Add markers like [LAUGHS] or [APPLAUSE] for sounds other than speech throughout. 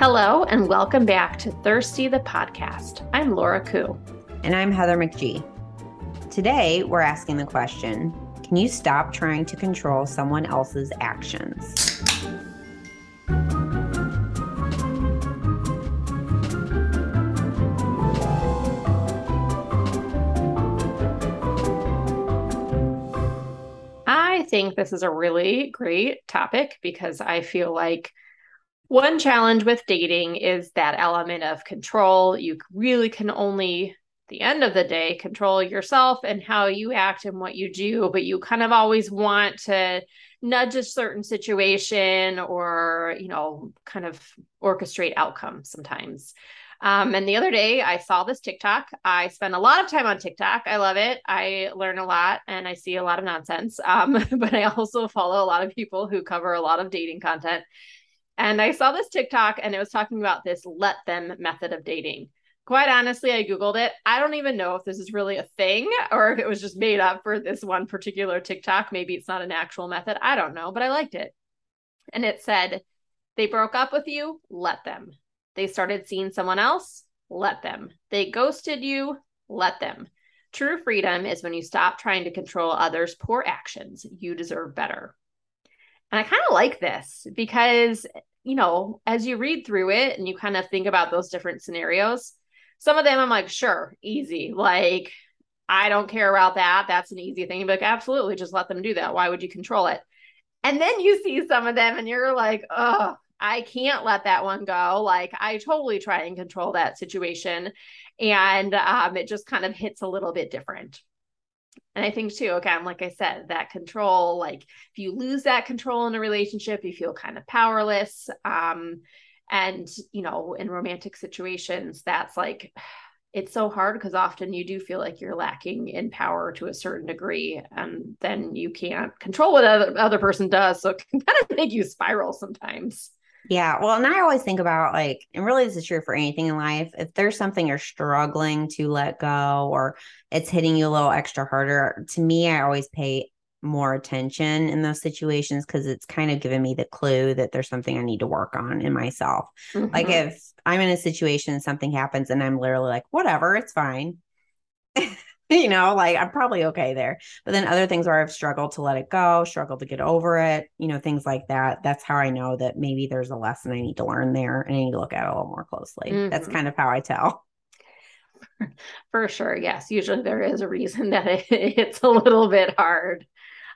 Hello, and welcome back to Thirsty the Podcast. I'm Laura Koo. And I'm Heather McGee. Today, we're asking the question Can you stop trying to control someone else's actions? I think this is a really great topic because I feel like one challenge with dating is that element of control. You really can only, the end of the day, control yourself and how you act and what you do, but you kind of always want to nudge a certain situation or, you know, kind of orchestrate outcomes sometimes. Um, and the other day, I saw this TikTok. I spend a lot of time on TikTok. I love it. I learn a lot and I see a lot of nonsense. Um, [LAUGHS] but I also follow a lot of people who cover a lot of dating content. And I saw this TikTok and it was talking about this let them method of dating. Quite honestly, I Googled it. I don't even know if this is really a thing or if it was just made up for this one particular TikTok. Maybe it's not an actual method. I don't know, but I liked it. And it said, they broke up with you, let them. They started seeing someone else, let them. They ghosted you, let them. True freedom is when you stop trying to control others' poor actions. You deserve better. And I kind of like this because you know, as you read through it and you kind of think about those different scenarios, some of them I'm like, sure, easy. Like, I don't care about that. That's an easy thing. But like, absolutely, just let them do that. Why would you control it? And then you see some of them and you're like, oh, I can't let that one go. Like, I totally try and control that situation. And um, it just kind of hits a little bit different. And I think too, again, like I said, that control, like if you lose that control in a relationship, you feel kind of powerless. Um, and you know, in romantic situations, that's like it's so hard because often you do feel like you're lacking in power to a certain degree, and then you can't control what other other person does. So it can [LAUGHS] kind of make you spiral sometimes. Yeah. Well, and I always think about like, and really this is true for anything in life. If there's something you're struggling to let go or it's hitting you a little extra harder, to me, I always pay more attention in those situations because it's kind of given me the clue that there's something I need to work on in myself. Mm-hmm. Like if I'm in a situation, something happens and I'm literally like, whatever, it's fine. [LAUGHS] [LAUGHS] you know, like I'm probably okay there. But then other things where I've struggled to let it go, struggled to get over it, you know, things like that. That's how I know that maybe there's a lesson I need to learn there and I need to look at it a little more closely. Mm-hmm. That's kind of how I tell. [LAUGHS] For sure. Yes. Usually there is a reason [LAUGHS] that it, it's a little bit hard.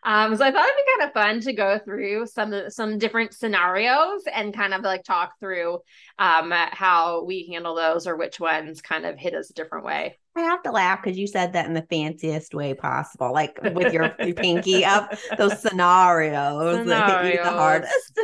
Um, so I thought it'd be kind of fun to go through some some different scenarios and kind of like talk through um, how we handle those or which ones kind of hit us a different way. I have to laugh because you said that in the fanciest way possible, like with your, your [LAUGHS] pinky up those scenarios, scenarios. that hit you the hardest.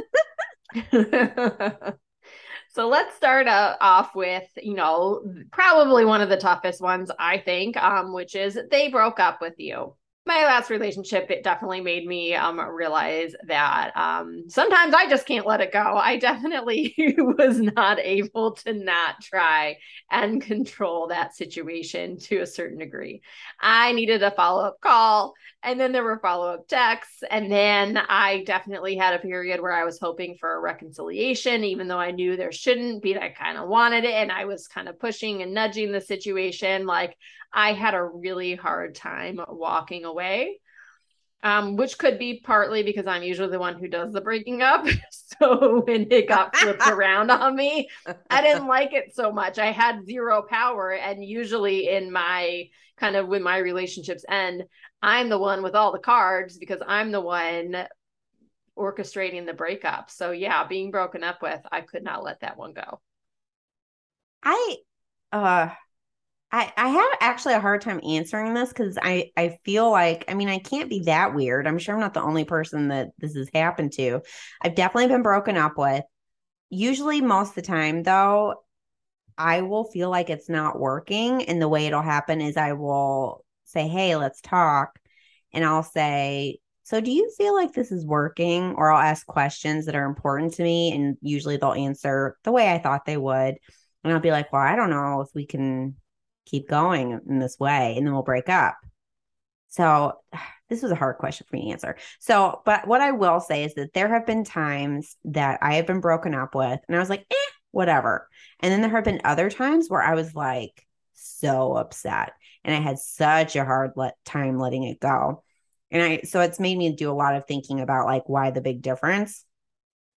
[LAUGHS] so let's start uh, off with, you know, probably one of the toughest ones, I think, um, which is they broke up with you my last relationship, it definitely made me um, realize that um, sometimes I just can't let it go. I definitely [LAUGHS] was not able to not try and control that situation to a certain degree. I needed a follow up call, and then there were follow up texts. And then I definitely had a period where I was hoping for a reconciliation, even though I knew there shouldn't be. I kind of wanted it, and I was kind of pushing and nudging the situation. Like, I had a really hard time walking away. Way, um, which could be partly because I'm usually the one who does the breaking up. [LAUGHS] so when it got flipped [LAUGHS] around on me, I didn't like it so much. I had zero power. And usually in my kind of when my relationships end, I'm the one with all the cards because I'm the one orchestrating the breakup. So yeah, being broken up with, I could not let that one go. I uh I, I have actually a hard time answering this because I, I feel like, I mean, I can't be that weird. I'm sure I'm not the only person that this has happened to. I've definitely been broken up with. Usually, most of the time, though, I will feel like it's not working. And the way it'll happen is I will say, Hey, let's talk. And I'll say, So do you feel like this is working? Or I'll ask questions that are important to me. And usually they'll answer the way I thought they would. And I'll be like, Well, I don't know if we can keep going in this way and then we'll break up. So [SIGHS] this was a hard question for me to answer. So, but what I will say is that there have been times that I have been broken up with and I was like, eh, whatever. And then there have been other times where I was like so upset and I had such a hard let time letting it go. And I so it's made me do a lot of thinking about like why the big difference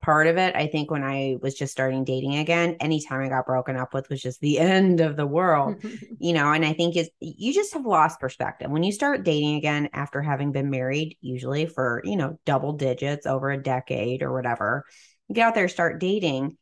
part of it. I think when I was just starting dating again, anytime I got broken up with was just the [LAUGHS] end of the world, [LAUGHS] you know. And I think is you just have lost perspective when you start dating again after having been married, usually for you know double digits over a decade or whatever. Get out there, start dating.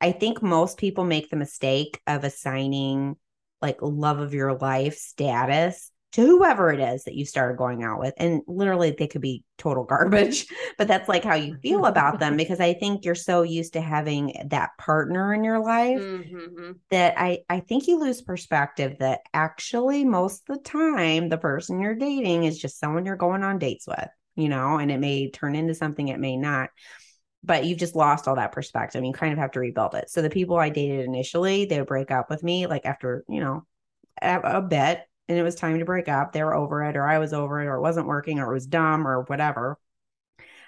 I think most people make the mistake of assigning like love of your life status to whoever it is that you started going out with. And literally, they could be total garbage, [LAUGHS] but that's like how you feel about them [LAUGHS] because I think you're so used to having that partner in your life mm-hmm. that I, I think you lose perspective that actually, most of the time, the person you're dating is just someone you're going on dates with, you know, and it may turn into something, it may not. But you've just lost all that perspective. You kind of have to rebuild it. So the people I dated initially, they would break up with me like after, you know, a, a bit and it was time to break up, they were over it, or I was over it, or it wasn't working, or it was dumb, or whatever,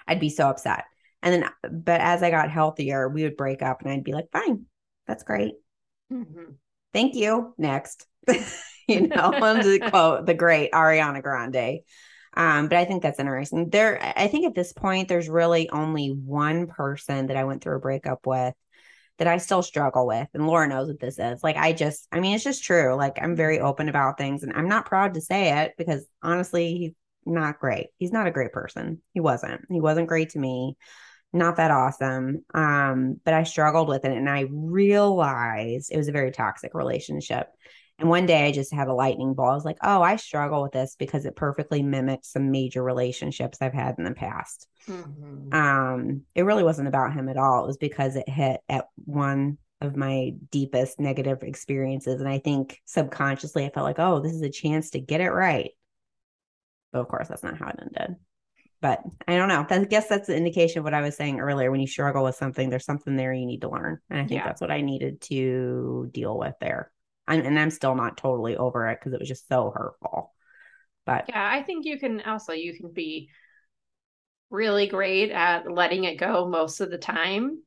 I'd be so upset. And then, but as I got healthier, we would break up and I'd be like, fine, that's great. Mm-hmm. Thank you. Next. [LAUGHS] you know, [LAUGHS] to quote the great Ariana Grande. Um, but I think that's interesting. There, I think at this point, there's really only one person that I went through a breakup with that I still struggle with. And Laura knows what this is. Like, I just, I mean, it's just true. Like, I'm very open about things and I'm not proud to say it because honestly, he's not great. He's not a great person. He wasn't. He wasn't great to me. Not that awesome. Um, but I struggled with it and I realized it was a very toxic relationship. And one day I just had a lightning ball. I was like, oh, I struggle with this because it perfectly mimics some major relationships I've had in the past. Mm-hmm. Um, it really wasn't about him at all. It was because it hit at one of my deepest negative experiences. And I think subconsciously I felt like, oh, this is a chance to get it right. But of course, that's not how it ended. But I don't know. I guess that's the indication of what I was saying earlier. When you struggle with something, there's something there you need to learn. And I think yeah. that's what I needed to deal with there. I'm, and I'm still not totally over it because it was just so hurtful. But yeah, I think you can also you can be really great at letting it go most of the time.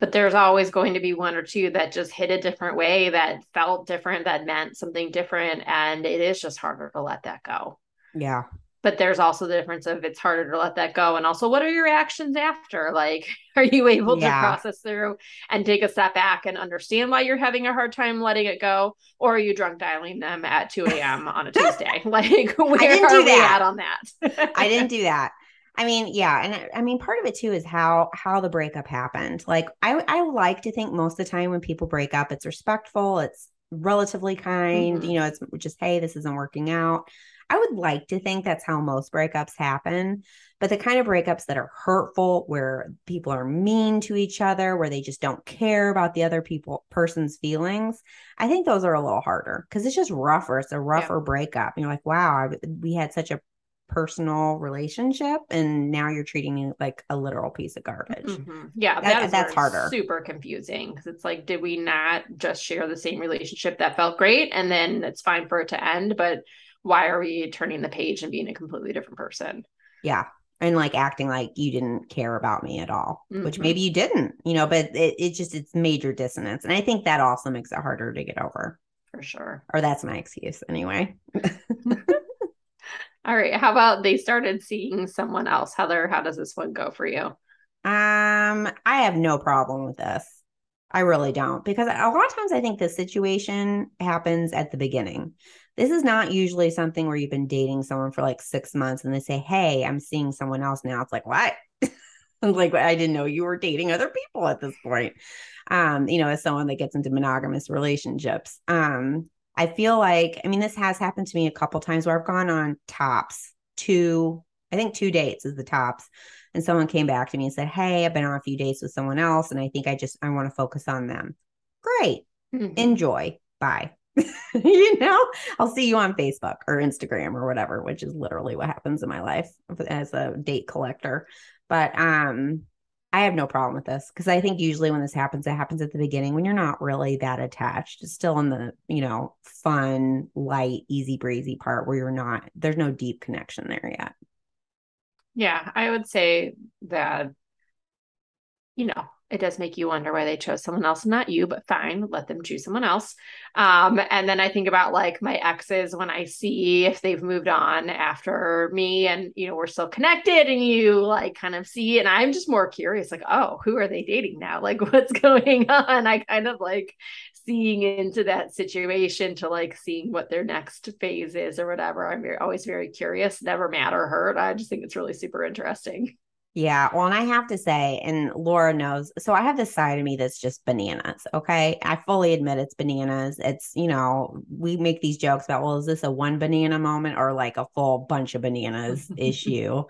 But there's always going to be one or two that just hit a different way, that felt different, that meant something different. And it is just harder to let that go. Yeah. But there's also the difference of it's harder to let that go. And also, what are your actions after? Like, [LAUGHS] are you able yeah. to process through and take a step back and understand why you're having a hard time letting it go? Or are you drunk dialing them at 2 a.m. on a [LAUGHS] Tuesday? [LAUGHS] Like, where are we at on that? I didn't do that. I mean, yeah, and I mean part of it too is how how the breakup happened. Like I I like to think most of the time when people break up, it's respectful, it's relatively kind, mm-hmm. you know, it's just hey, this isn't working out. I would like to think that's how most breakups happen, but the kind of breakups that are hurtful where people are mean to each other, where they just don't care about the other people person's feelings, I think those are a little harder cuz it's just rougher. It's a rougher yeah. breakup. You're like, "Wow, I, we had such a personal relationship and now you're treating me like a literal piece of garbage mm-hmm. yeah that, that's harder super confusing because it's like did we not just share the same relationship that felt great and then it's fine for it to end but why are we turning the page and being a completely different person yeah and like acting like you didn't care about me at all mm-hmm. which maybe you didn't you know but it, it just it's major dissonance and i think that also makes it harder to get over for sure or that's my excuse anyway [LAUGHS] [LAUGHS] All right. How about they started seeing someone else? Heather, how does this one go for you? Um, I have no problem with this. I really don't because a lot of times I think the situation happens at the beginning. This is not usually something where you've been dating someone for like six months and they say, Hey, I'm seeing someone else now. It's like, what? [LAUGHS] like, I didn't know you were dating other people at this point. Um, you know, as someone that gets into monogamous relationships. Um, I feel like, I mean, this has happened to me a couple times where I've gone on tops, two, I think two dates is the tops. And someone came back to me and said, Hey, I've been on a few dates with someone else. And I think I just, I want to focus on them. Great. Mm-hmm. Enjoy. Bye. [LAUGHS] you know, I'll see you on Facebook or Instagram or whatever, which is literally what happens in my life as a date collector. But um, I have no problem with this because I think usually when this happens, it happens at the beginning when you're not really that attached. It's still in the, you know, fun, light, easy breezy part where you're not, there's no deep connection there yet. Yeah, I would say that, you know, it does make you wonder why they chose someone else not you but fine let them choose someone else. Um, and then i think about like my exes when i see if they've moved on after me and you know we're still connected and you like kind of see and i'm just more curious like oh who are they dating now? [LAUGHS] Like what's going on? I kind of like seeing into that situation to like seeing what their next phase is or whatever. I'm very, always very curious never mad or hurt. I just think it's really super interesting yeah. Well, and I have to say, and Laura knows, so I have this side of me that's just bananas. Okay. I fully admit it's bananas. It's, you know, we make these jokes about, well, is this a one banana moment or like a full bunch of bananas [LAUGHS] issue?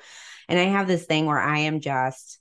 And I have this thing where I am just,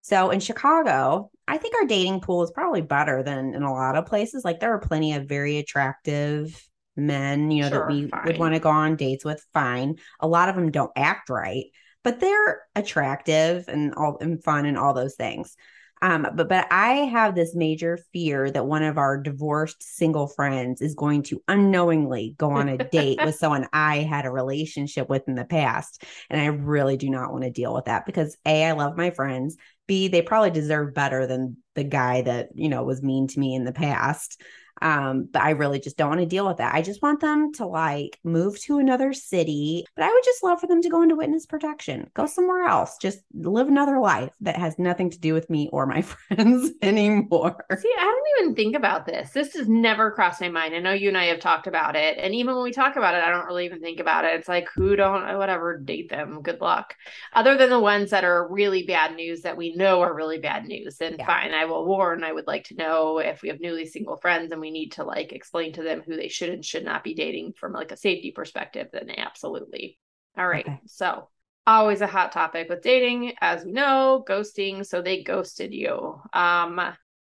so in Chicago, I think our dating pool is probably better than in a lot of places. Like there are plenty of very attractive men, you know, sure, that we fine. would want to go on dates with. Fine. A lot of them don't act right but they're attractive and all and fun and all those things. Um, but but I have this major fear that one of our divorced single friends is going to unknowingly go on a date with [LAUGHS] someone I had a relationship with in the past, and I really do not want to deal with that because a I love my friends, b they probably deserve better than the guy that you know was mean to me in the past. Um, but I really just don't want to deal with that. I just want them to like move to another city. But I would just love for them to go into witness protection, go somewhere else, just live another life that has nothing to do with me or my [LAUGHS] friends anymore. See, I don't even think about this. This has never crossed my mind. I know you and I have talked about it. And even when we talk about it, I don't really even think about it. It's like, who don't, whatever, date them. Good luck. Other than the ones that are really bad news that we know are really bad news. And yeah. fine, I will warn. I would like to know if we have newly single friends and we need to like explain to them who they should and should not be dating from like a safety perspective, then absolutely. All right. Okay. So always a hot topic with dating, as we know, ghosting. So they ghosted you. Um,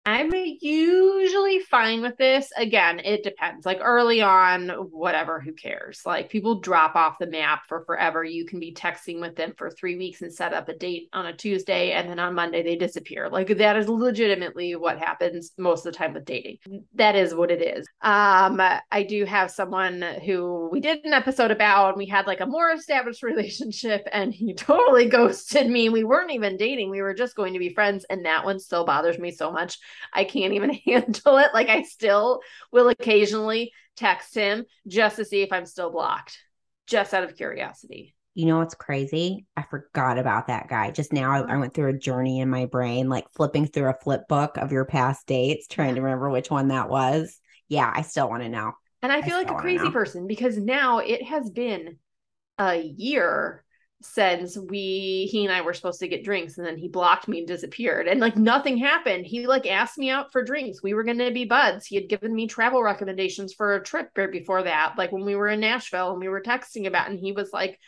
I'm usually fine with this. Again, it depends. Like early on, whatever, who cares? Like people drop off the map for forever. You can be texting with them for three weeks and set up a date on a Tuesday, and then on Monday they disappear. Like that is legitimately what happens most of the time with dating. That is what it is. Um, I do have someone who we did an episode about, and we had like a more established [LAUGHS] relationship, and he [LAUGHS] totally ghosted me. We weren't even dating, we were just going to be friends, and that one still bothers me so much I can't even [LAUGHS] handle it. Like I still will occasionally text him just to see if I'm still blocked, just out of curiosity. You know what's crazy? I forgot about that guy. Just now, I, I mm-hmm. went through a journey in my brain, like flipping through a flip book of your past dates, trying to remember which one that was. Yeah, I still want to know. And I feel I like a crazy person because now it has been a year since we he and I were supposed to get drinks and then he blocked me and disappeared and like nothing happened. He like asked me out for drinks. We were going to be buds. He had given me travel recommendations for a trip right before that like when we were in Nashville and we were texting about and he was like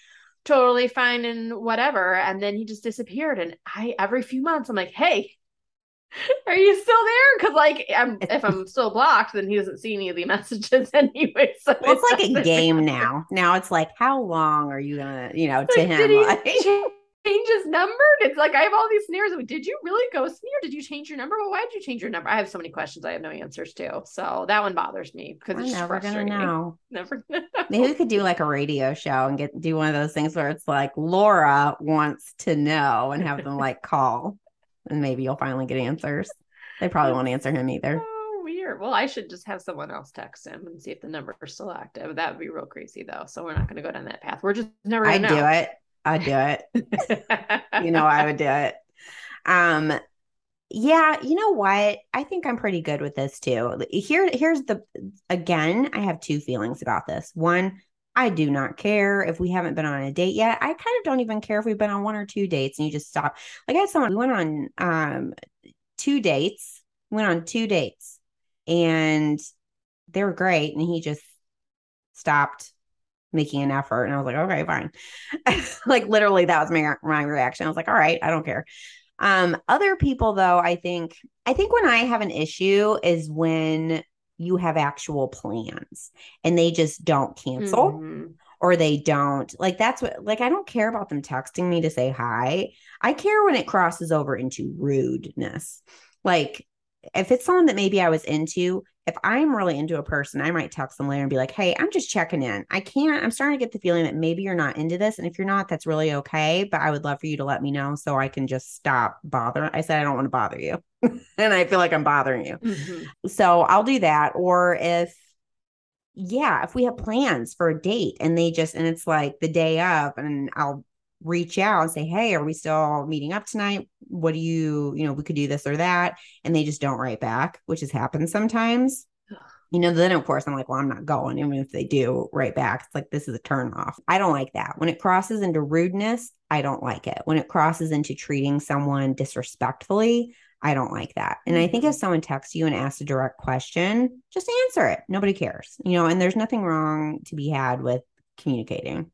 totally fine and whatever and then he just disappeared and I every few months I'm like, "Hey, are you still there? Because like, I'm, if I'm still blocked, then he doesn't see any of the [LAUGHS] messages [LAUGHS] anyway. So well, it's like a game now. Now it's like, how long are you gonna, you know, to like, him? He like... change his number? It's like I have all these. Like, did you really go or did you change your number? Well, why did you change your number? I have so many questions I have no answers to. So that one bothers me because it's never gonna know. [LAUGHS] Never. Gonna know. Maybe we could do like a radio show and get do one of those things where it's like Laura wants to know and have them like call and maybe you'll finally get answers. They probably won't answer him either. Oh, weird. Well, I should just have someone else text him and see if the number is still active. That would be real crazy, though. So we're not going to go down that path. We're just never. I do it. I do it. [LAUGHS] you know, I would do it. Um, yeah, you know what? I think I'm pretty good with this too. Here, here's the again. I have two feelings about this. One, I do not care if we haven't been on a date yet. I kind of don't even care if we've been on one or two dates and you just stop. Like I had someone, we went on um two dates, went on two dates and they were great. And he just stopped making an effort. And I was like, okay, fine. [LAUGHS] like literally that was my, my reaction. I was like, all right, I don't care. Um, other people though, I think, I think when I have an issue is when you have actual plans and they just don't cancel mm-hmm. or they don't like that's what like I don't care about them texting me to say hi. I care when it crosses over into rudeness. Like if it's someone that maybe I was into, if I'm really into a person, I might text them later and be like, hey, I'm just checking in. I can't, I'm starting to get the feeling that maybe you're not into this. And if you're not, that's really okay. But I would love for you to let me know so I can just stop bothering. I said, I don't want to bother you. [LAUGHS] and I feel like I'm bothering you. Mm-hmm. So I'll do that. Or if, yeah, if we have plans for a date and they just, and it's like the day of, and I'll reach out and say, Hey, are we still meeting up tonight? What do you, you know, we could do this or that. And they just don't write back, which has happened sometimes. [SIGHS] You know, then of course I'm like, well, I'm not going. Even if they do write back, it's like, this is a turn off. I don't like that. When it crosses into rudeness, I don't like it. When it crosses into treating someone disrespectfully, I don't like that. And I think if mm-hmm. someone texts you and asks a direct question, just answer it. Nobody cares, you know, and there's nothing wrong to be had with communicating.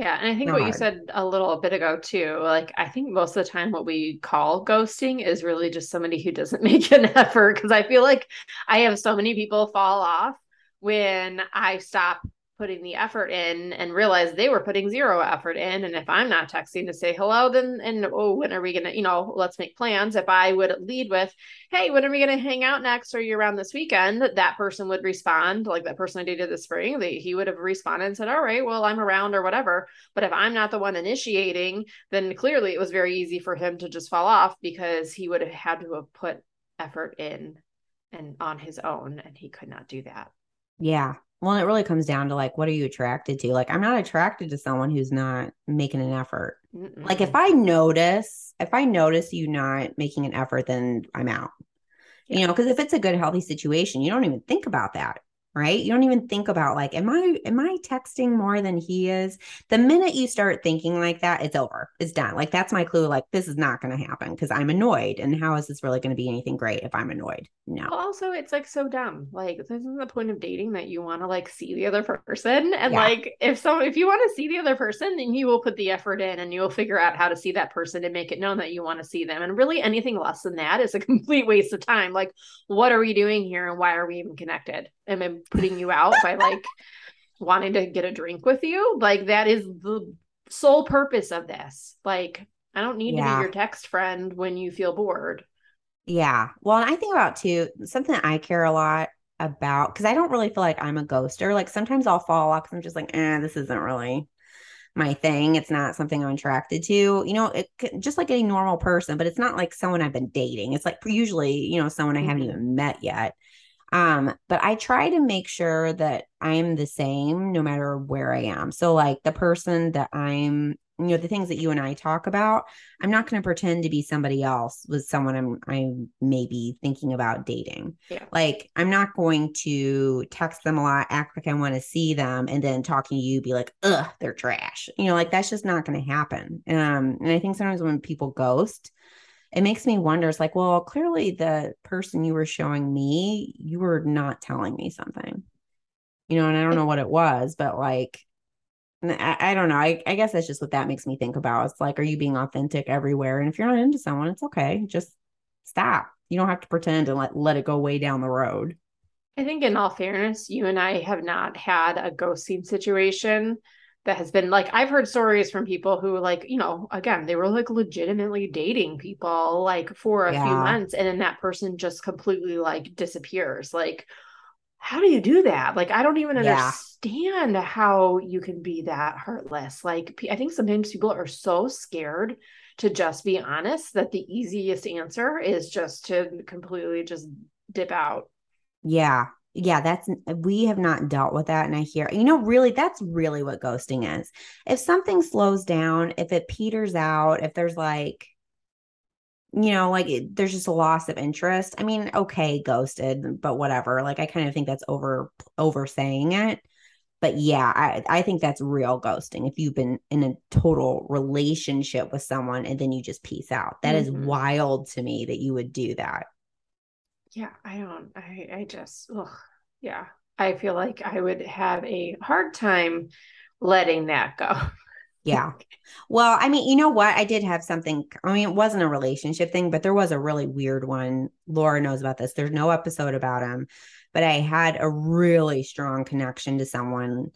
Yeah, and I think what hard. you said a little bit ago too, like I think most of the time what we call ghosting is really just somebody who doesn't [LAUGHS] make an effort because I feel like I have so many people fall off when I stop putting the effort in and realized they were putting zero effort in. And if I'm not texting to say hello, then and oh, when are we gonna, you know, let's make plans. If I would lead with, hey, when are we gonna hang out next? Are you around this weekend? That person would respond, like that person I dated this spring, they, he would have responded and said, All right, well, I'm around or whatever. But if I'm not the one initiating, then clearly it was very easy for him to just fall off because he would have had to have put effort in and on his own, and he could not do that. Yeah, well, it really comes down to like, what are you attracted to? Like, I'm not attracted to someone who's not making an effort. Mm-mm. Like, if I notice, if I notice you not making an effort, then I'm out. Yeah. You know, because if it's a good, healthy situation, you don't even think about that right? You don't even think about like am i am i texting more than he is? The minute you start thinking like that it's over it's done. Like that's my clue like this is not going to happen because i'm annoyed and how is this really going to be anything great if i'm annoyed? No. Well, also it's like so dumb. Like this isn't the point of dating that you want to like see the other person and yeah. like if so if you want to see the other person then you will put the effort in and you will figure out how to see that person and make it known that you want to see them and really anything less than that is a [LAUGHS] complete waste of time. Like what are we doing here and why are we even connected? Am Putting you out by like wanting to get a drink with you? Like that is the sole purpose of this. Like I don't need yeah. to be your text friend when you feel bored. Yeah. Well, and I think about too something I care a lot about because I don't really feel like I'm a ghoster. Like sometimes I'll fall off because I'm just like, eh, this isn't really my thing. It's not something I'm attracted to. You know, it just like any normal person, but it's not like someone I've been dating. It's like usually, you know, someone I haven't mm-hmm. even met yet. Um, but I try to make sure that I'm the same no matter where I am. So, like the person that I'm, you know, the things that you and I talk about, I'm not going to pretend to be somebody else with someone I'm I'm maybe thinking about dating. Yeah. Like I'm not going to text them a lot, act like I want to see them, and then talking to you be like, ugh, they're trash. You know, like that's just not going to happen. Um, and I think sometimes when people ghost, it makes me wonder it's like well clearly the person you were showing me you were not telling me something. You know and i don't know what it was but like I, I, don't know I, I guess that's just what that makes me think about it's like are you being authentic everywhere? And if you're not into someone it's okay just stop. You don't have to pretend and let, let it go way down the road. I think in all fairness you and i have not had a ghosting situation that has been like I've heard stories from people who like, you know, again, they were like legitimately dating people like for a yeah. few months and then that person just completely like disappears. Like how do you do that? Like I don't even understand yeah. how you can be that heartless. Like I think sometimes people are so scared to just be honest that the easiest answer is just to completely just dip out. Yeah, yeah, that's we have not dealt with that. And I hear, you know, really, that's really what ghosting is. If something slows down, if it peters out, if there's like, you know, like it, there's just a loss of interest. I mean, okay, ghosted, but whatever. Like, I kind of think that's over over saying it. But yeah, I, I think that's real ghosting. If you've been in a total relationship with someone and then you just peace out, that mm-hmm. is wild to me that you would do that yeah i don't i i just ugh, yeah. I feel like i would have a hard time letting that go. [LAUGHS] Yeah. Well i mean you know what? I did have something i mean it wasn't a relationship thing but there was a really weird one. Laura knows about this. There's no episode about him but i had a really strong connection to someone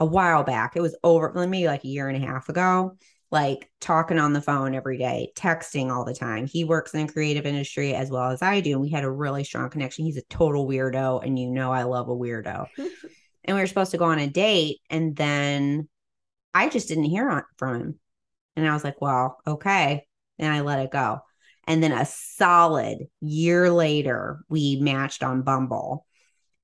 a while back. It was over maybe like a year and a half ago like talking on the phone every day, texting all the time. He works in a creative industry as well as I do. And we had a really strong connection. He's a total weirdo. And you know, I love a weirdo. [LAUGHS] and we were supposed to go on a date. And then I just didn't hear from him. And I was like, well, okay. And I let it go. And then a solid year later, we matched on Bumble.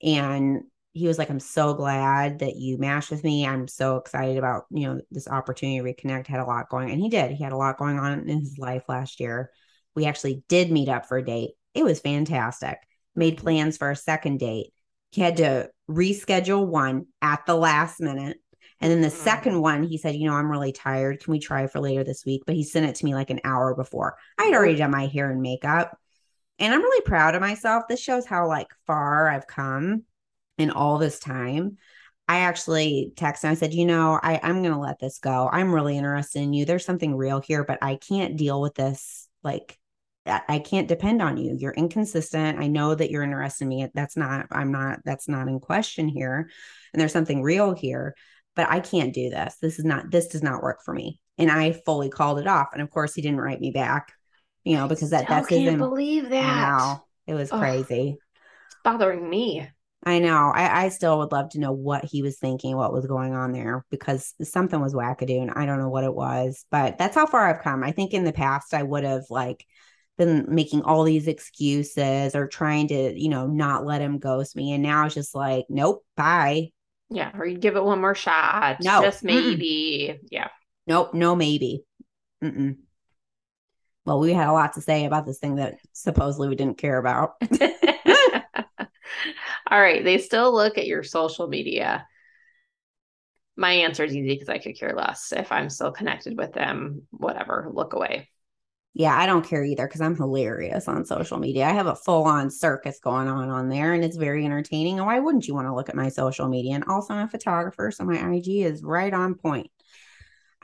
And he was like, I'm so glad that you matched with me. I'm so excited about, you know, this opportunity to reconnect. Had a lot going. And he did. He had a lot going on in his life last year. We actually did meet up for a date. It was fantastic. Made plans for a second date. He had to reschedule one at the last minute. And then the mm-hmm. second one, he said, You know, I'm really tired. Can we try for later this week? But he sent it to me like an hour before. I had already done my hair and makeup. And I'm really proud of myself. This shows how like far I've come in all this time. I actually texted I said, you know, I, I'm gonna let this go. I'm really interested in you. There's something real here, but I can't deal with this. Like I can't depend on you. You're inconsistent. I know that you're interested in me. That's not, I'm not, that's not in question here. And there's something real here, but I can't do this. This is not, this does not work for me. And I fully called it off. And of course, he didn't write me back, you know, because that, that's can't believe that. Wow. It was crazy. It's bothering me. I know. I, I still would love to know what he was thinking, what was going on there, because something was wackadoo and I don't know what it was. But that's how far I've come. I think in the past I would have like been making all these excuses or trying to, you know, not let him ghost me. And now it's just like, nope, bye. Yeah. Or you give it one more shot. No. Just maybe. Mm-mm. Yeah. Nope. No, maybe. Mm-mm. Well, we had a lot to say about this thing that supposedly we didn't care about. [LAUGHS] [LAUGHS] All right. They still look at your social media. My answer is easy because I could care less. If I'm still connected with them, whatever, look away. Yeah, I don't care either because I'm hilarious on social media. I have a full on circus going on on there and it's very entertaining. And why wouldn't you want to look at my social media? And also, I'm a photographer, so my IG is right on point.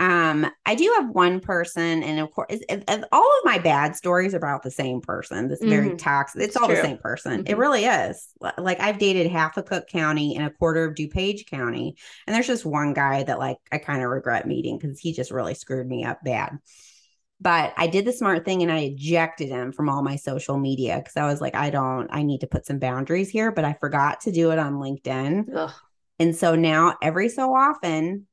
Um, I do have one person, and of course, it, it, all of my bad stories are about the same person. This mm-hmm. very toxic. It's, it's all true. the same person. Mm-hmm. It really is. Like I've dated half of Cook County and a quarter of DuPage County, and there's just one guy that like I kind of regret meeting because he just really screwed me up bad. But I did the smart thing and I ejected him from all my social media because I was like, I don't, I need to put some boundaries here. But I forgot to do it on LinkedIn. Ugh. And so now every so often,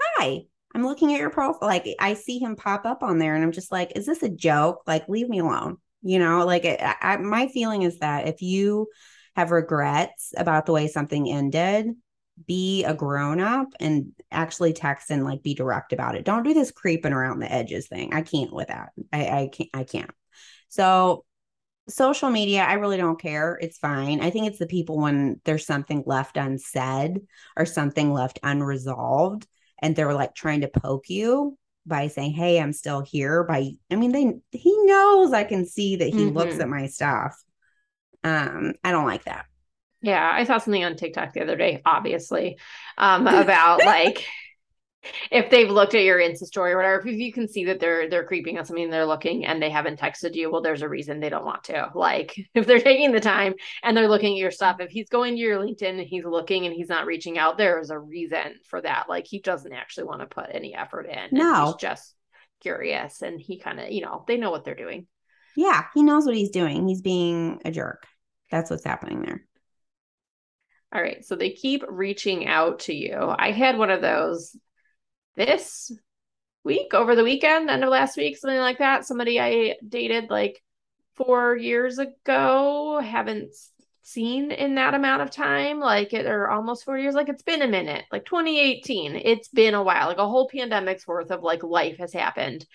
hi, I'm looking at your profile. Like I see him pop up on there and I'm just like, is this a joke? Like, leave me alone. You know, like I, I, my feeling is that if you have regrets about the way something ended, be a grown up and actually text and like be direct about it. Don't do this creeping around the edges thing. I can't with that. I, I can't. I can't. So social media, I really don't care. It's fine. I think it's the people when there's something left unsaid or something left unresolved and they're like trying to poke you by saying, "Hey, I'm still here." By I mean, they he knows I can see that he mm-hmm. looks at my stuff. Um, I don't like that. Yeah, I saw something on TikTok the other day, obviously, um, about [LAUGHS] like if they've looked at your Insta story or whatever, if you can see that they're they're creeping on something, they're looking and they haven't texted you, well, there's a reason they don't want to. Like [LAUGHS] if they're taking the time and they're looking at your stuff, if he's going to your LinkedIn and he's looking and he's not reaching out, there is a reason for that. Like he doesn't actually want to put any effort in. No, he's just curious and he kind of, you know, they know what they're doing. Yeah, he knows what he's doing. He's being a jerk. That's what's happening there. All right. So they keep reaching out to you. I had one of those this week over the weekend, end of last week, something like that. Somebody I dated like four years ago, haven't seen in that amount of time, like it or almost four years. Like it's been a minute, like 2018. It's been a while, like a whole pandemic's worth of like life has happened.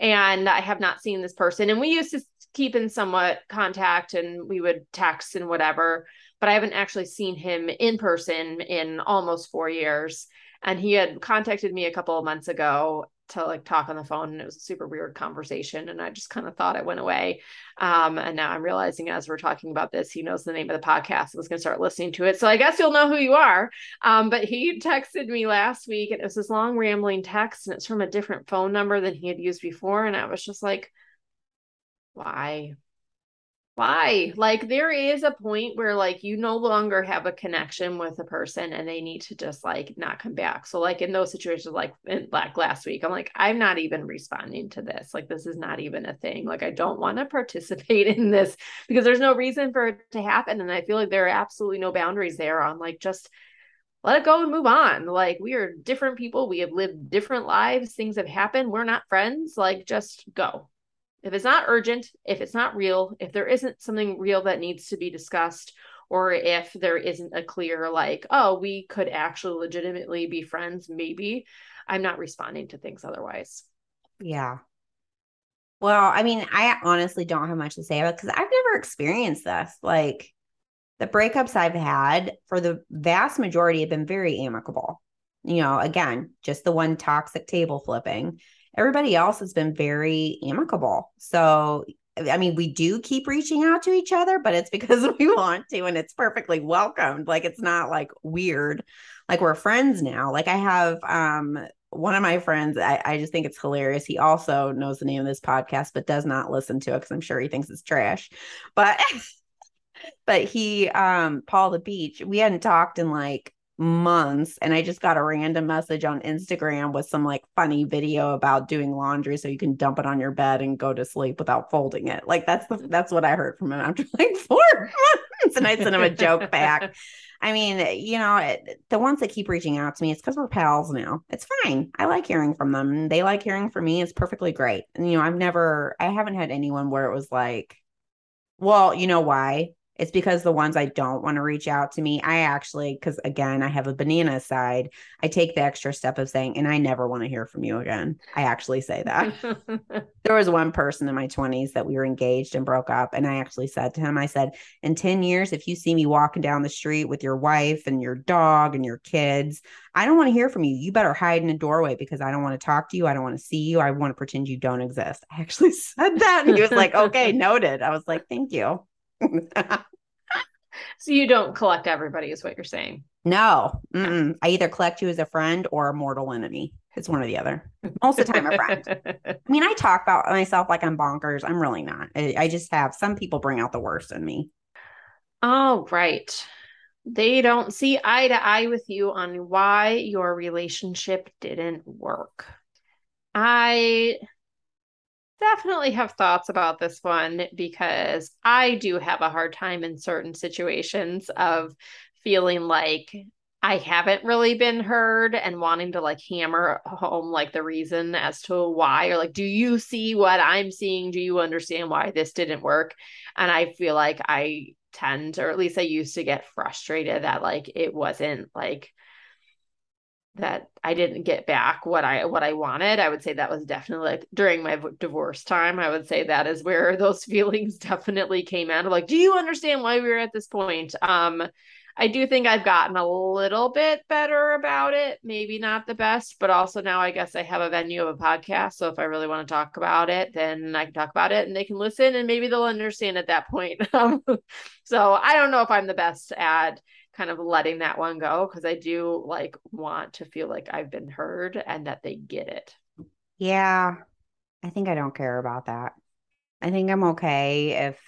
And I have not seen this person. And we used to keep in somewhat contact and we would text and whatever, but I haven't actually seen him in person in almost four years and he had contacted me a couple of months ago to like talk on the phone and it was a super weird conversation and i just kind of thought it went away. Um, and now i'm realizing as we're talking about this he knows the name of the podcast i was going to start listening to it. So i guess you'll know who you are. Um, but he texted me last week and it was this long rambling text and it's from a different phone number than he had used before and i was just like why why? Like there is a point where like you no longer have a connection with a person and they need to just like not come back. So like in those situations like in, like last week i'm like i'm not even responding to this. Like this is not even a thing. Like i don't want to participate [LAUGHS] in this because there's no reason for it to happen. And i feel like there are absolutely no boundaries there on like just let it go and move on. Like we are different people. We have lived different lives. Things have happened. We're not friends. Like just go if it's not urgent, if it's not real, if there isn't something real that needs to be discussed, or if there isn't a clear, like, oh, we could actually legitimately be friends, maybe I'm not responding to things otherwise. Yeah. Well, I mean, I honestly don't have much to say about because I've never experienced this. Like the breakups I've had for the vast majority have been very amicable. You know, again, just the one toxic table flipping everybody else has been very amicable. So, I mean, we do keep reaching out to each other, but it's [LAUGHS] because we want to and it's perfectly welcomed. Like it's not like weird. Like we're friends now. Like I have um one of my friends, I, I just think it's hilarious. He also knows the name of this podcast, but does not listen to it because I'm sure he thinks it's trash. But [LAUGHS] but he um Paul the Beach, we hadn't talked in like months and I just got a random message on Instagram with some like funny video about doing laundry so you can dump it on your bed and go to sleep without folding it. Like that's the [LAUGHS] that's what I heard from him after [LAUGHS] like 4 months and I sent him a joke [LAUGHS] back. I mean, you know, the ones that keep reaching out to me, it's because we're pals now. It's fine. I like hearing from them. They like hearing from me. It's perfectly great. And, you know, I've never, I haven't had anyone where it was like, well, you know why? It's because the ones I don't want to reach out to me, I actually, because again, I have a banana side, I take the extra step of saying, and I never want to hear from you again. I actually say that. [LAUGHS] there was one person in my 20s that we were engaged and broke up. And I actually said to him, I said, in 10 years, if you see me walking down the street with your wife and your dog and your kids, I don't want to hear from you. You better hide in a doorway because I don't want to talk to you. I don't want to see you. I want to pretend you don't exist. I actually [LAUGHS] said that. And he was like, [LAUGHS] okay, noted. I was like, thank you. [LAUGHS] so you don't collect everybody, is what you're saying? No, Mm-mm. I either collect you as a friend or a mortal enemy. It's one or the other. Most of the time, a friend. [LAUGHS] I mean, I talk about myself like I'm bonkers. I'm really not. I, I just have some people bring out the worst in me. Oh, right. They don't see eye to eye with you on why your relationship didn't work. I definitely have thoughts about this one because I do have a hard time in certain situations of feeling like I haven't really been heard and wanting to like hammer home like the reason as to why or like do you see what I'm seeing? Do you understand why this didn't work? And I feel like I tend or at least I used to get frustrated that like it wasn't like that I didn't get back what I what I wanted. I would say that was definitely like during my divorce time. I would say that is where [LAUGHS] those feelings definitely came out of like, do you understand why we were at this point? Um, I do think I've gotten a little bit better about it. Maybe not the best, but also now I guess I have a venue of a podcast. So if I really want to talk about it, then I can talk about it and they can listen and maybe they'll understand at that point. [LAUGHS] so I don't know if I'm the best at kind of letting that one go because I do like want to feel like I've been heard and that they get it. Yeah. I think I don't care about that. I think I'm okay if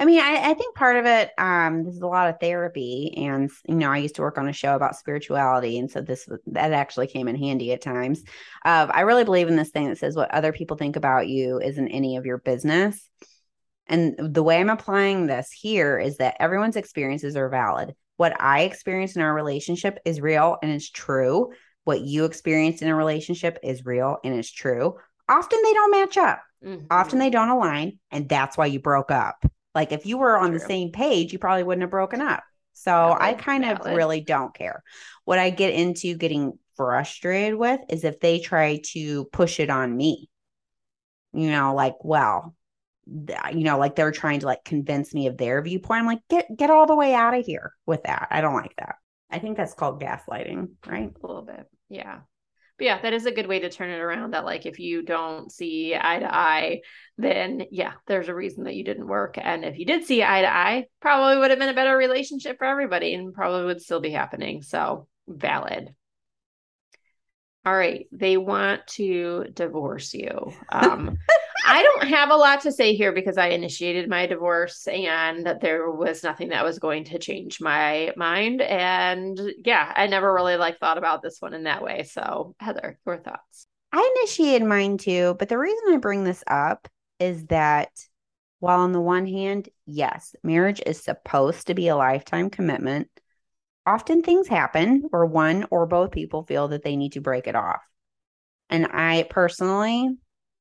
I mean, I, I, think part of it, um, this is a lot of therapy, and you know, I used to work on a show about spirituality, and so this that actually came in handy at times. Uh, I really believe in this thing that says what other people think about you isn't any of your business. And the way I'm applying this here is that everyone's experiences are valid what I experienced in our relationship is real and it's true. What you experienced in a relationship is real and it's true. Often they don't match up. Mm-hmm. Often they don't align. And that's why you broke up. Like if you were on true. the same page, you probably wouldn't have broken up. So valid, I kind valid. of really don't care. What I get into getting frustrated with is if they try to push it on me. You know, like, well, you know like they're trying to like convince me of their viewpoint. I'm like get get all the way out of here with that. I don't like that. I think that's called gaslighting right? A little bit. Yeah. But yeah that is a good way to turn it around that like if you don't see eye to eye then yeah there's a reason that you didn't work. And if you did see eye to eye probably would have been a better relationship for everybody and probably would still be happening. So valid all right they want to divorce you [LAUGHS] um I don't have a lot to say here because I initiated my divorce and there was nothing that was going to change my mind. And yeah, I never really like thought about this one in that way. So Heather, your thoughts? I initiated mine too, but the reason I bring this up is that while on the one hand, yes, marriage is supposed to be a lifetime commitment, often things happen where one or both people feel that they need to break it off. And I personally,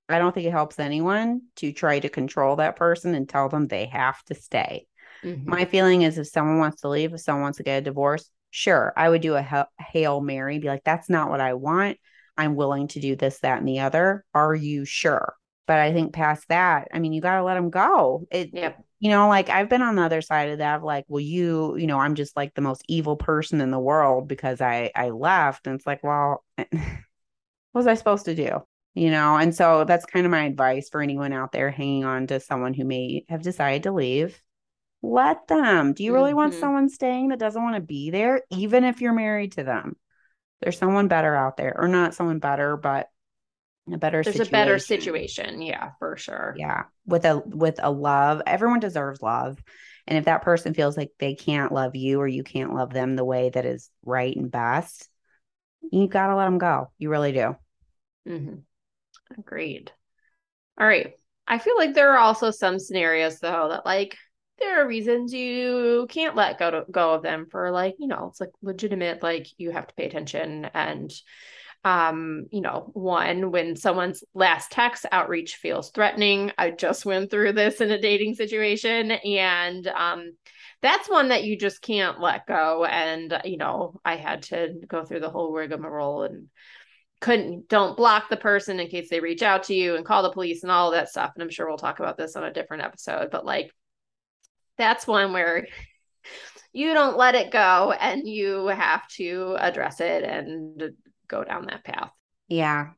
I don't think it helps anyone to try to control that person and tell them they have to stay. Mm-hmm. My feeling is if someone wants to leave, if someone wants to get a divorce, sure, I would do a Hail Mary, be like, that's not what I want. I'm willing to do this, that, and the other. Are you sure? But I think past that, I mean, you got to let them go. It, yep. you know, like I've been on the other side of that of like, well, you, you know, I'm just like the most evil person in the world because I, I left. And it's like, well, [LAUGHS] what was I supposed to do? You know, and so that's kind of my advice for anyone out there hanging on to someone who may have decided to leave. Let them. Do you really mm-hmm. want someone staying that doesn't want to be there, even if you're married to them? There's someone better out there, or not someone better, but a better there's situation. a better situation. yeah for sure. Yeah with a with a love. Everyone deserves love. And if that person feels like they can't love you or you can't love them the way that is right and best you got to let them go. You really do. Mm-hmm. agreed. All right. I feel like there are also some scenarios though that like there are reasons you can't let go to, go of them for like you know it's like legitimate like you have to pay attention and um, you know, one, when someone's last text outreach feels threatening. I just went through this in a dating situation. And um, that's one that you just can't let go. And, you know, I had to go through the whole rigmarole and couldn't don't block the person in case they reach out to you and call the police and all that stuff. And I'm sure we'll talk about this on a different episode. But like that's one where you don't let it go and you have to address it and go down that path. Yeah.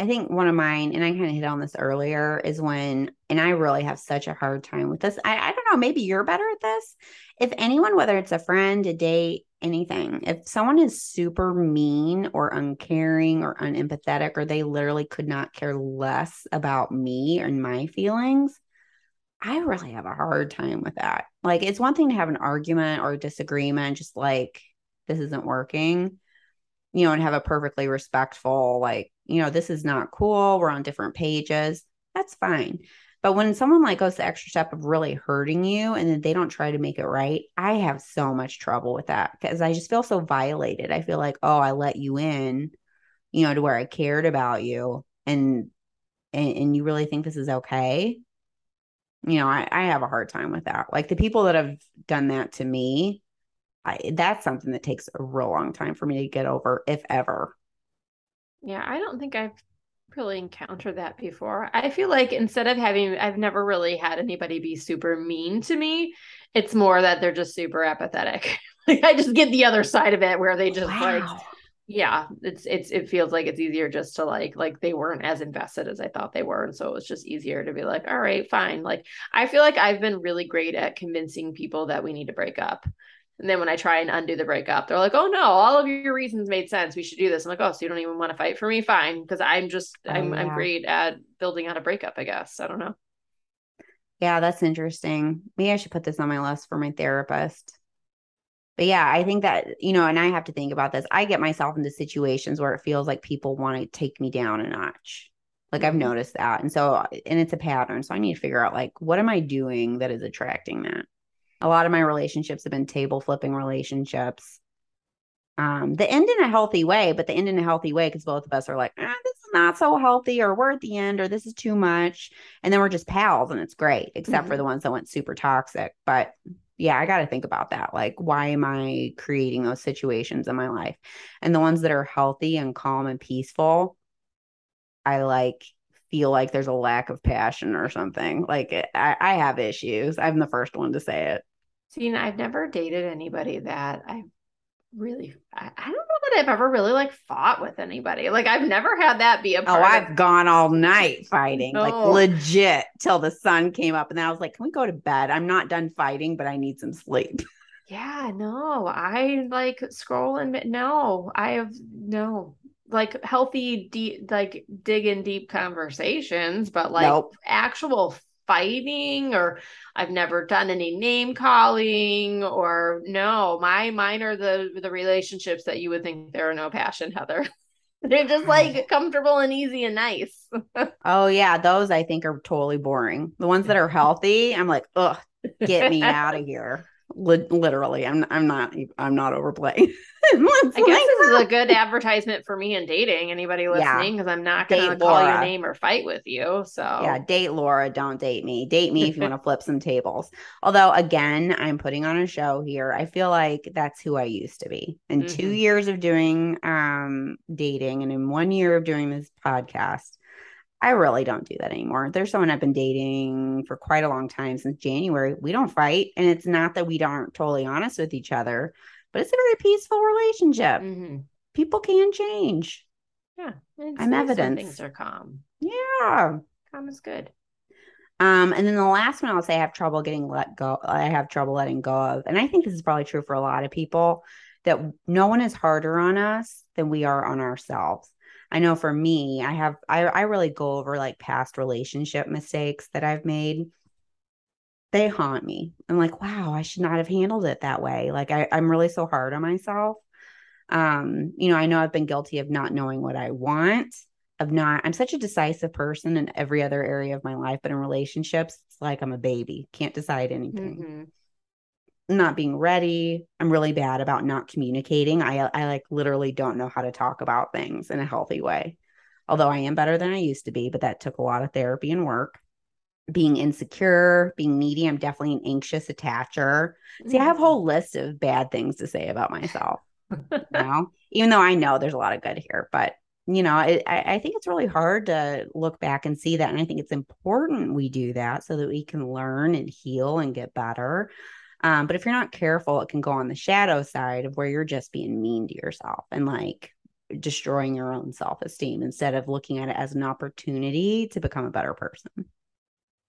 I think one of mine, and I kind of hit on this earlier, is when, and I really have such a hard time with this. I, I don't know, maybe you're better at this. If anyone, whether it's a friend, a date, anything, if someone is super mean or uncaring or unempathetic, or they literally could not care less about me and my feelings, I really have a hard time with that. Like, it's one thing to have an argument or disagreement, just like this isn't working you know, and have a perfectly respectful, like, you know, this is not cool. We're on different pages. That's fine. But when someone like goes the extra step of really hurting you and then they don't try to make it right, I have so much trouble with that because I just feel so violated. I feel like, oh, I let you in, you know, to where I cared about you and and, and you really think this is okay. You know, I, I have a hard time with that. Like the people that have done that to me, I, that's something that takes a real long time for me to get over, if ever. Yeah, I don't think I've really encountered that before. I feel like instead of having, I've never really had anybody be super mean to me. It's more that they're just super apathetic. [LAUGHS] like I just get the other side of it where they just wow. like, yeah, it's it's it feels like it's easier just to like like they weren't as invested as I thought they were, and so it was just easier to be like, all right, fine. Like I feel like I've been really great at convincing people that we need to break up. And then when I try and undo the breakup, they're like, "Oh no, all of your reasons made sense. We should do this." I'm like, "Oh, so you don't even want to fight for me? Fine, because I'm just oh, I'm yeah. I'm great at building out a breakup. I guess I don't know." Yeah, that's interesting. Maybe I should put this on my list for my therapist. But yeah, I think that you know, and I have to think about this. I get myself into situations where it feels like people want to take me down a notch. Like I've mm-hmm. noticed that, and so and it's a pattern. So I need to figure out like what am I doing that is attracting that a lot of my relationships have been table flipping relationships. Um, the end in a healthy way, but the end in a healthy way because both of us are like, ah, this is not so healthy, or we're at the end, or this is too much. And then we're just pals and it's great, except mm-hmm. for the ones that went super toxic. But yeah, I got to think about that. Like, why am I creating those situations in my life? And the ones that are healthy and calm and peaceful, I like feel like there's a lack of passion or something. Like, I, I have issues. I'm the first one to say it. See, I've never dated anybody that I really I, I, don't know that I've ever really like fought with anybody. Like I've never had that be a Oh, I've of- gone all night fighting. No. Like legit till the sun came up and then I was like, "Can we go to bed? I'm not done fighting, but I need some sleep." [LAUGHS] Yeah, no. I like scroll and no. I have no. like healthy deep like digging deep conversations but like Nope. actual fighting or i've never done any name calling or no my mine are the the relationships that you would think there are no passion heather [LAUGHS] they're just like comfortable and easy and nice [LAUGHS] Oh yeah, those I think are totally boring. The ones that are healthy, I'm like, ugh, get me [LAUGHS] out of here. Li- literally, I'm I'm not I'm not overplaying. [LAUGHS] I guess this is a good advertisement for me in dating. Anybody listening, because I'm not going to call your name or fight with you. So yeah, date Laura, don't date me. Date me if you [LAUGHS] want to flip some tables. Although again, I'm putting on a show here. I feel like that's who I used to be. In two Mhm. years of doing um dating and in one year of doing this podcast, I really don't do that anymore. There's someone I've been dating for quite a long time since January. We don't fight, and it's not that we aren't totally honest with each other, but it's a very peaceful relationship. Mhm. People can change. yeah, I'm evidence. Things are calm. Yeah. Calm is good. Um, and then the last one I'll say I have trouble getting let go. I have trouble letting go of. And I think this is probably true for a lot of people that no one is harder on us than we are on ourselves. I know for me, I have I, I really go over like past relationship mistakes that I've made. They haunt me. I'm like, wow, I should not have handled it that way. Like I, I'm really so hard on myself. Um, you know, I know I've been guilty of not knowing what I want of not I'm such a decisive person in every other area of my life, but in relationships, it's like I'm a baby, can't decide anything. Mhm. Not being ready. I'm really bad about not communicating. I I like literally don't know how to talk about things in a healthy way. Although I am better than I used to be, but that took a lot of therapy and work. Being insecure, being needy, I'm definitely an anxious attacher. See, I have a whole list of bad things to say about myself you [LAUGHS] know, even though I know there's a lot of good here, but you know, I, I I think it's really hard to look back and see that. And I think it's important we do that so that we can learn and heal and get better. Um, but if you're not careful, it can go on the shadow side of where you're just being mean to yourself and like destroying your own self esteem instead of looking at it as an opportunity to become a better person.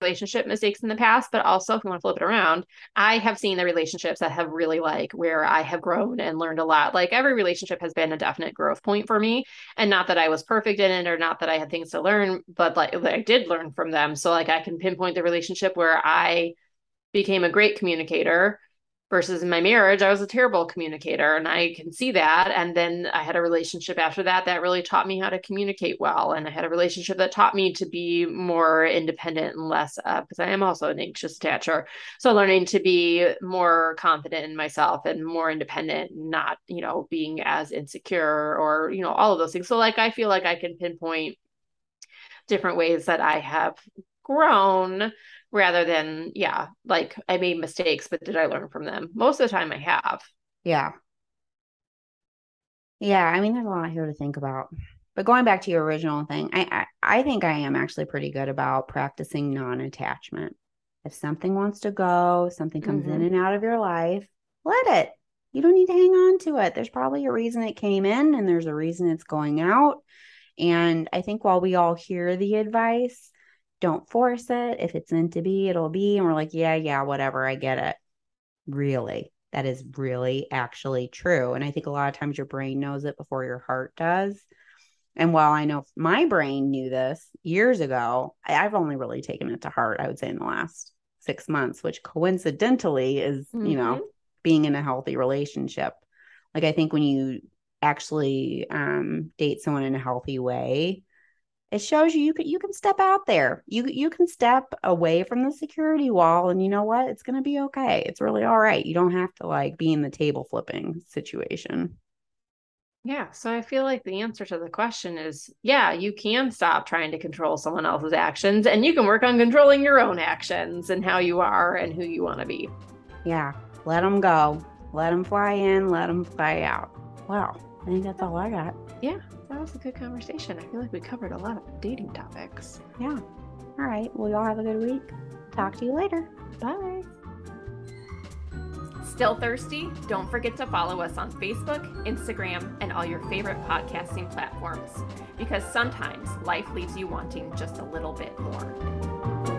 relationship mistakes in the past, but also if you want to flip it around, I have seen the relationships that have really like where I have grown and learned a lot. Like every relationship has been a definite growth point for me. And not that I was perfect in it or not that I had things to learn, but like I did learn from them. So like I can pinpoint the relationship where I became a great communicator versus in my marriage i was a terrible communicator and i can see that. And then i had a relationship after that that really taught me how to communicate well and i had a relationship that taught me to be more independent and less uh, because i am also an anxious attacher so learning to be more confident in myself and more independent not you know being as insecure or you know all of those things. So like i feel like i can pinpoint different ways that i have grown rather than yeah like i made mistakes but did i learn from them most of the time i have Yeah. Yeah, I mean, there's a lot here to think about. But going back to your original thing, I, I I think I am actually pretty good about practicing non-attachment. If something wants to go, something comes in Mhm. and out of your life, let it. You don't need to hang on to it. There's probably a reason it came in and there's a reason it's going out. And I think while we all hear the advice, don't force it. If it's meant to be, it'll be. And we're like, yeah, yeah, whatever, I get it. Really, that is really actually true. And I think a lot of times your brain knows it before your heart does. And while I know my brain knew this years ago, I've only really taken it to heart, I would say, in the last six months, which coincidentally is, you know, being in a healthy relationship. Like, I think when you actually um, date someone in a healthy way, it shows you you can you can step out there. You you can step away from the security wall, and you know what? It's gonna be okay. It's really all right. You don't have to like be in the table flipping situation. yeah so i feel like the answer to the question is yeah you can stop trying to control someone else's actions and you can work on controlling your own actions and how you are and who you want to be Yeah, let them go. Let them fly in. Let them fly out. Wow, I think that's all I got. That was a good conversation i feel like we covered a lot of dating topics Yeah. All right. Well, y'all have a good week. Talk to you later. Bye. Still thirsty? Don't forget to follow us on Facebook, Instagram, and all your favorite podcasting platforms because sometimes life leaves you wanting just a little bit more.